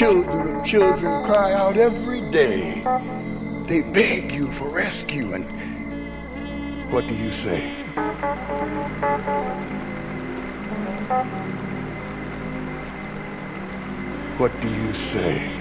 children of children cry out every day. They beg you for rescue, and what do you say? What do you say?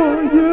For you.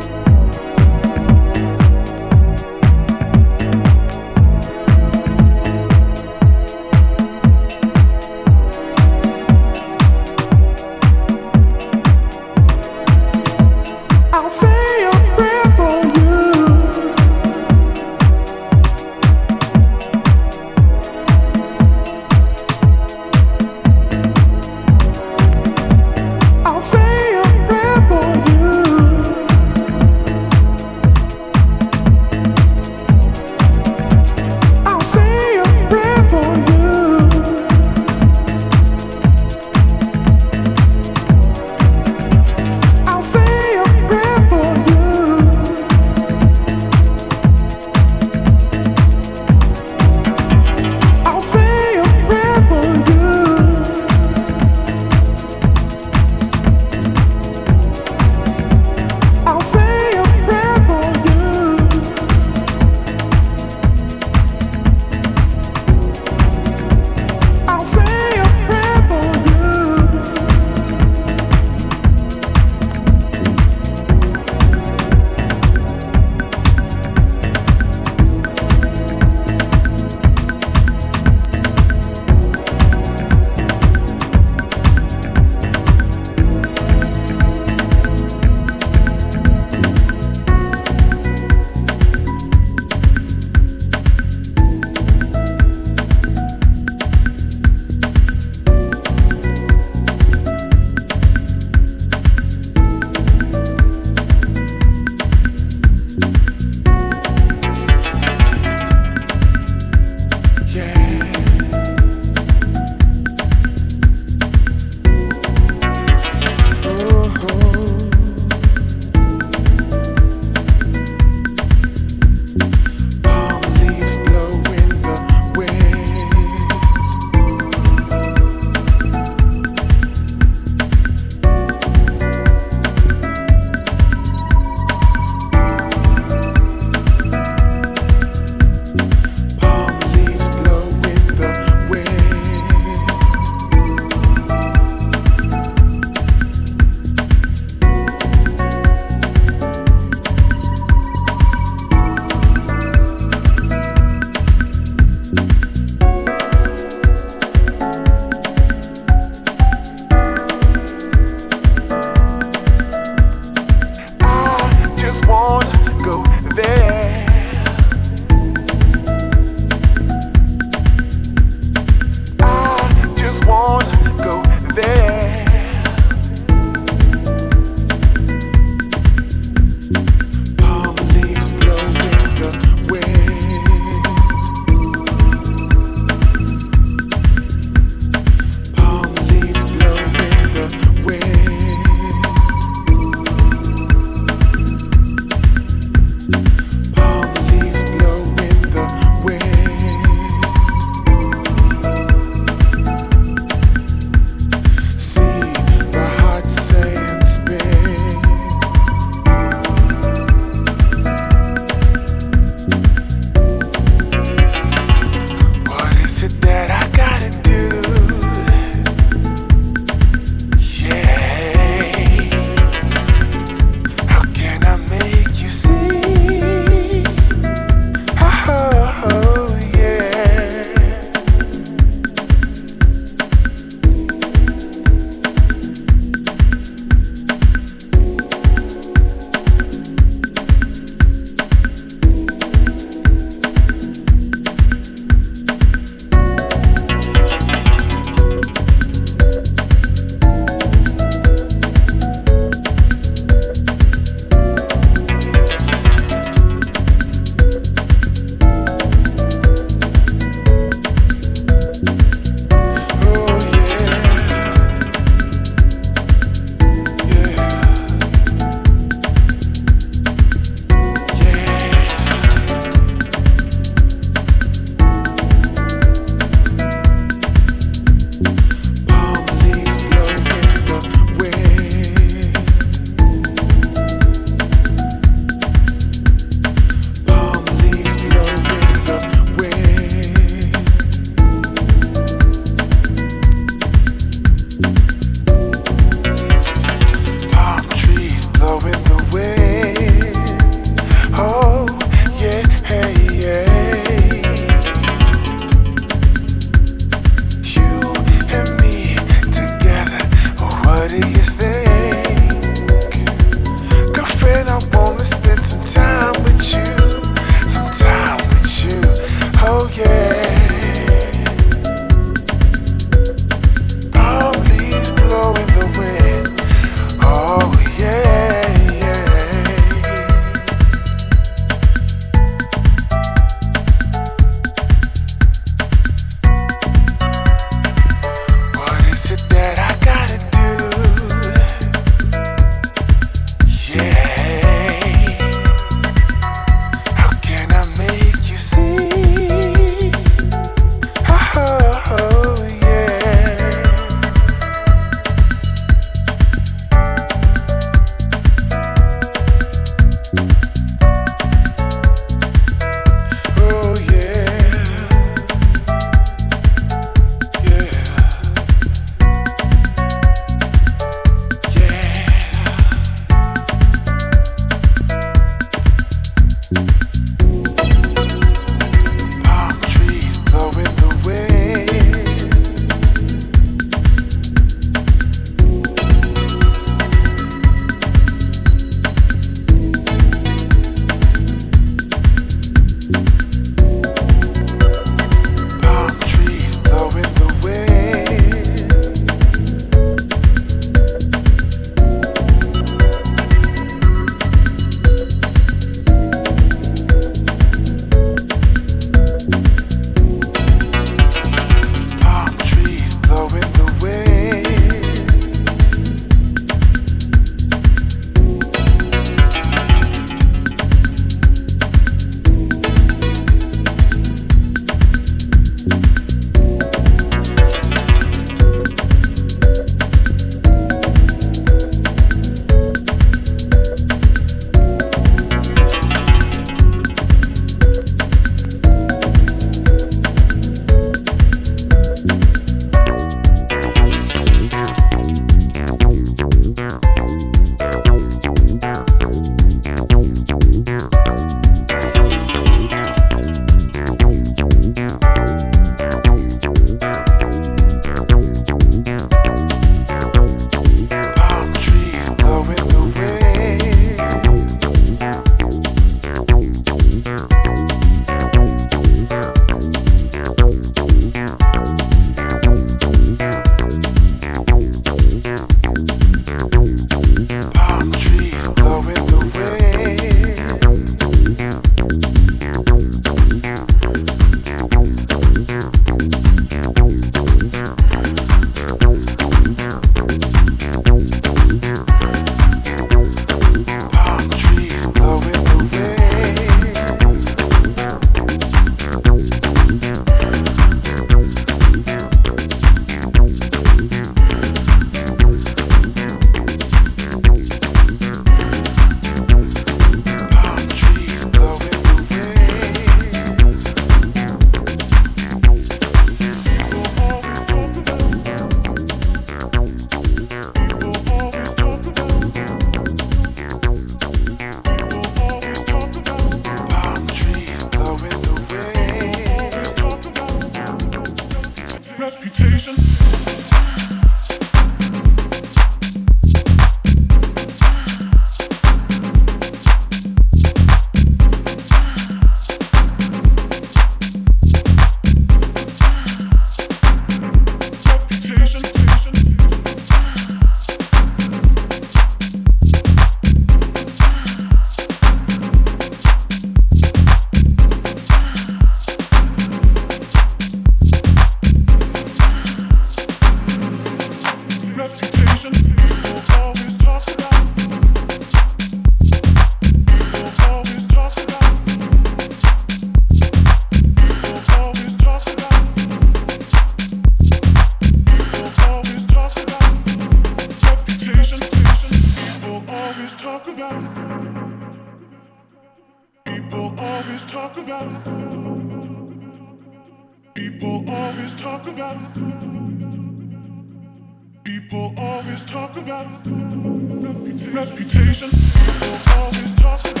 People always talk about. Reputation. People always talk about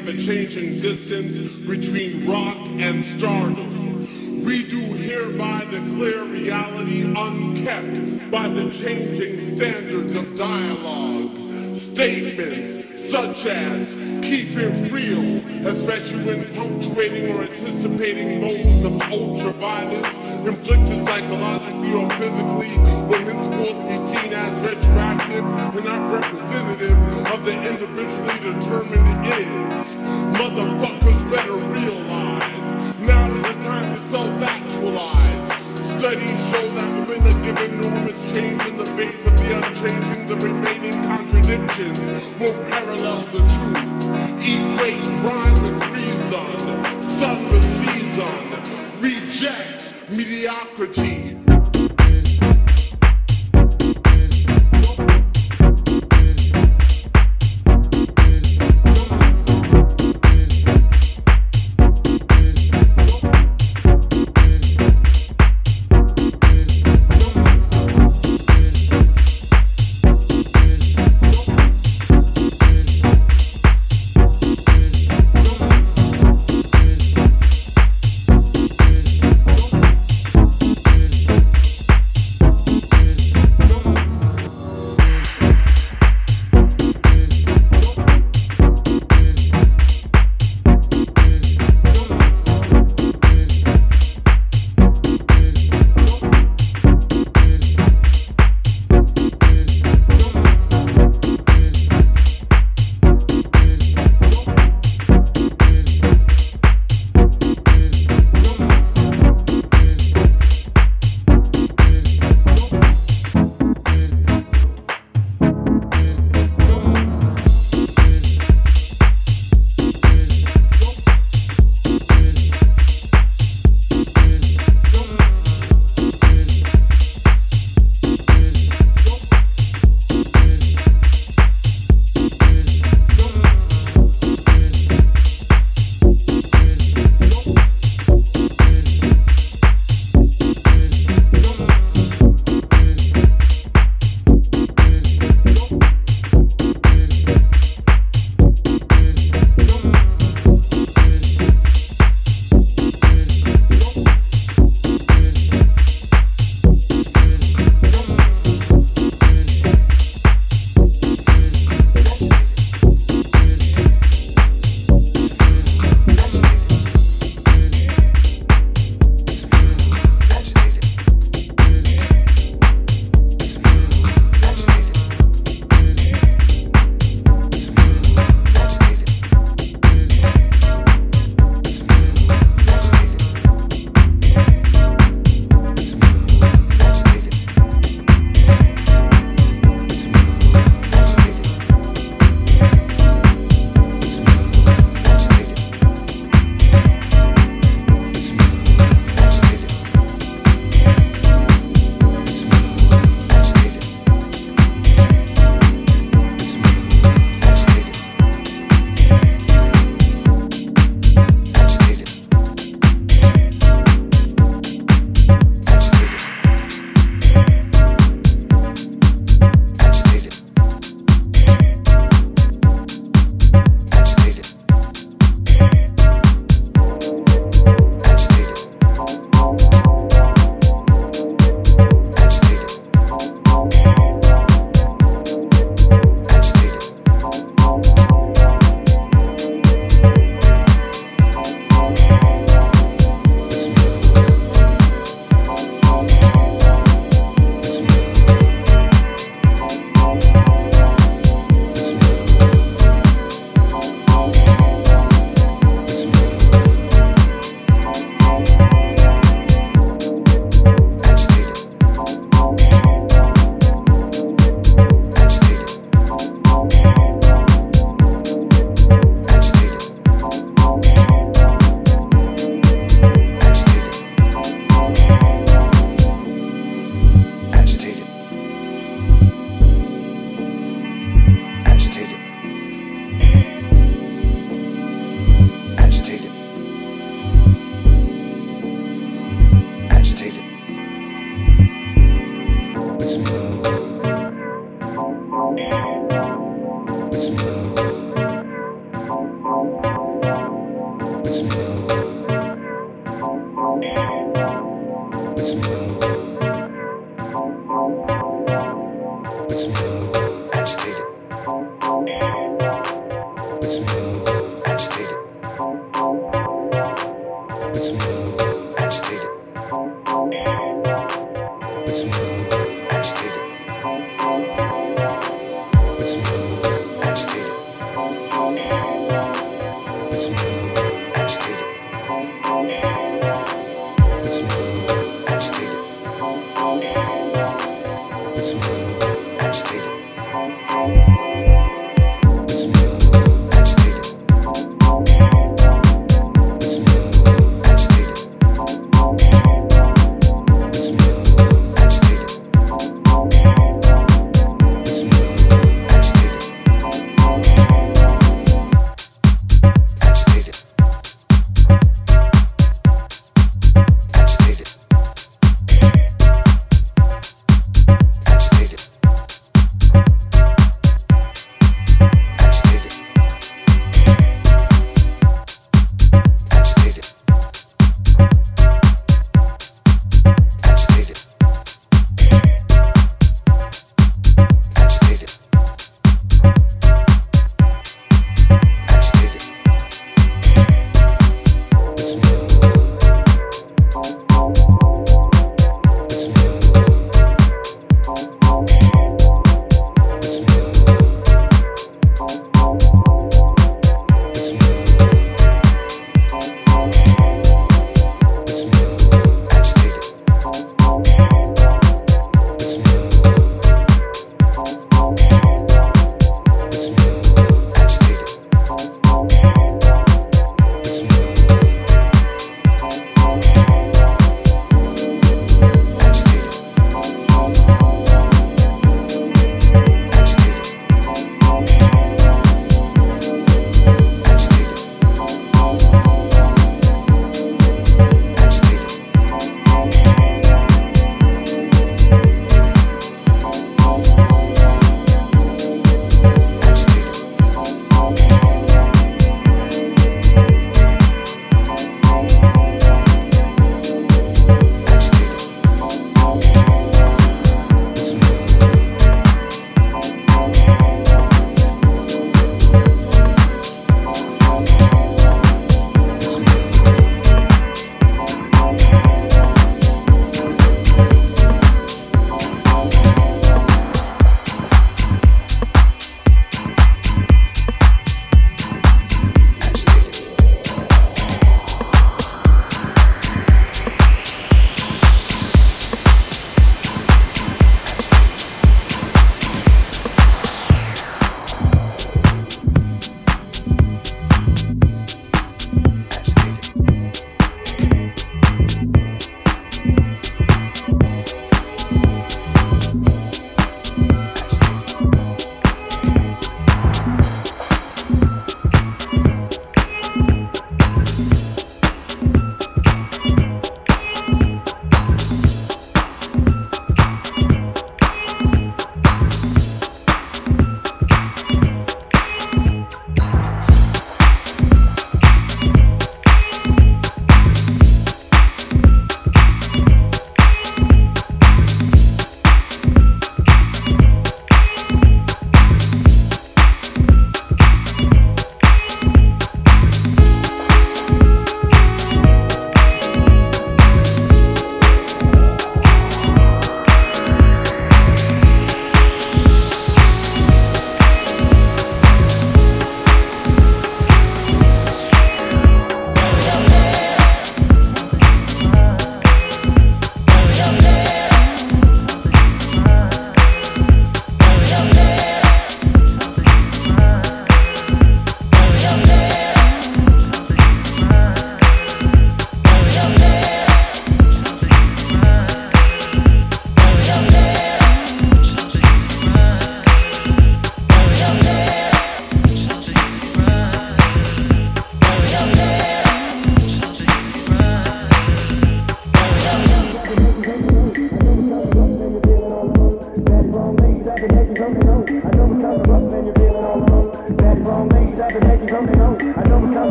ever-changing distance between rock and stardom. We do hereby declare reality unkept by the changing standards of dialogue. Statements such as keep it real, especially when punctuating or anticipating moments of ultra-violence inflicted psychologically or physically will henceforth be seen as retroactive parallel the truth. Equate rhyme with reason, sun with season, reject mediocrity.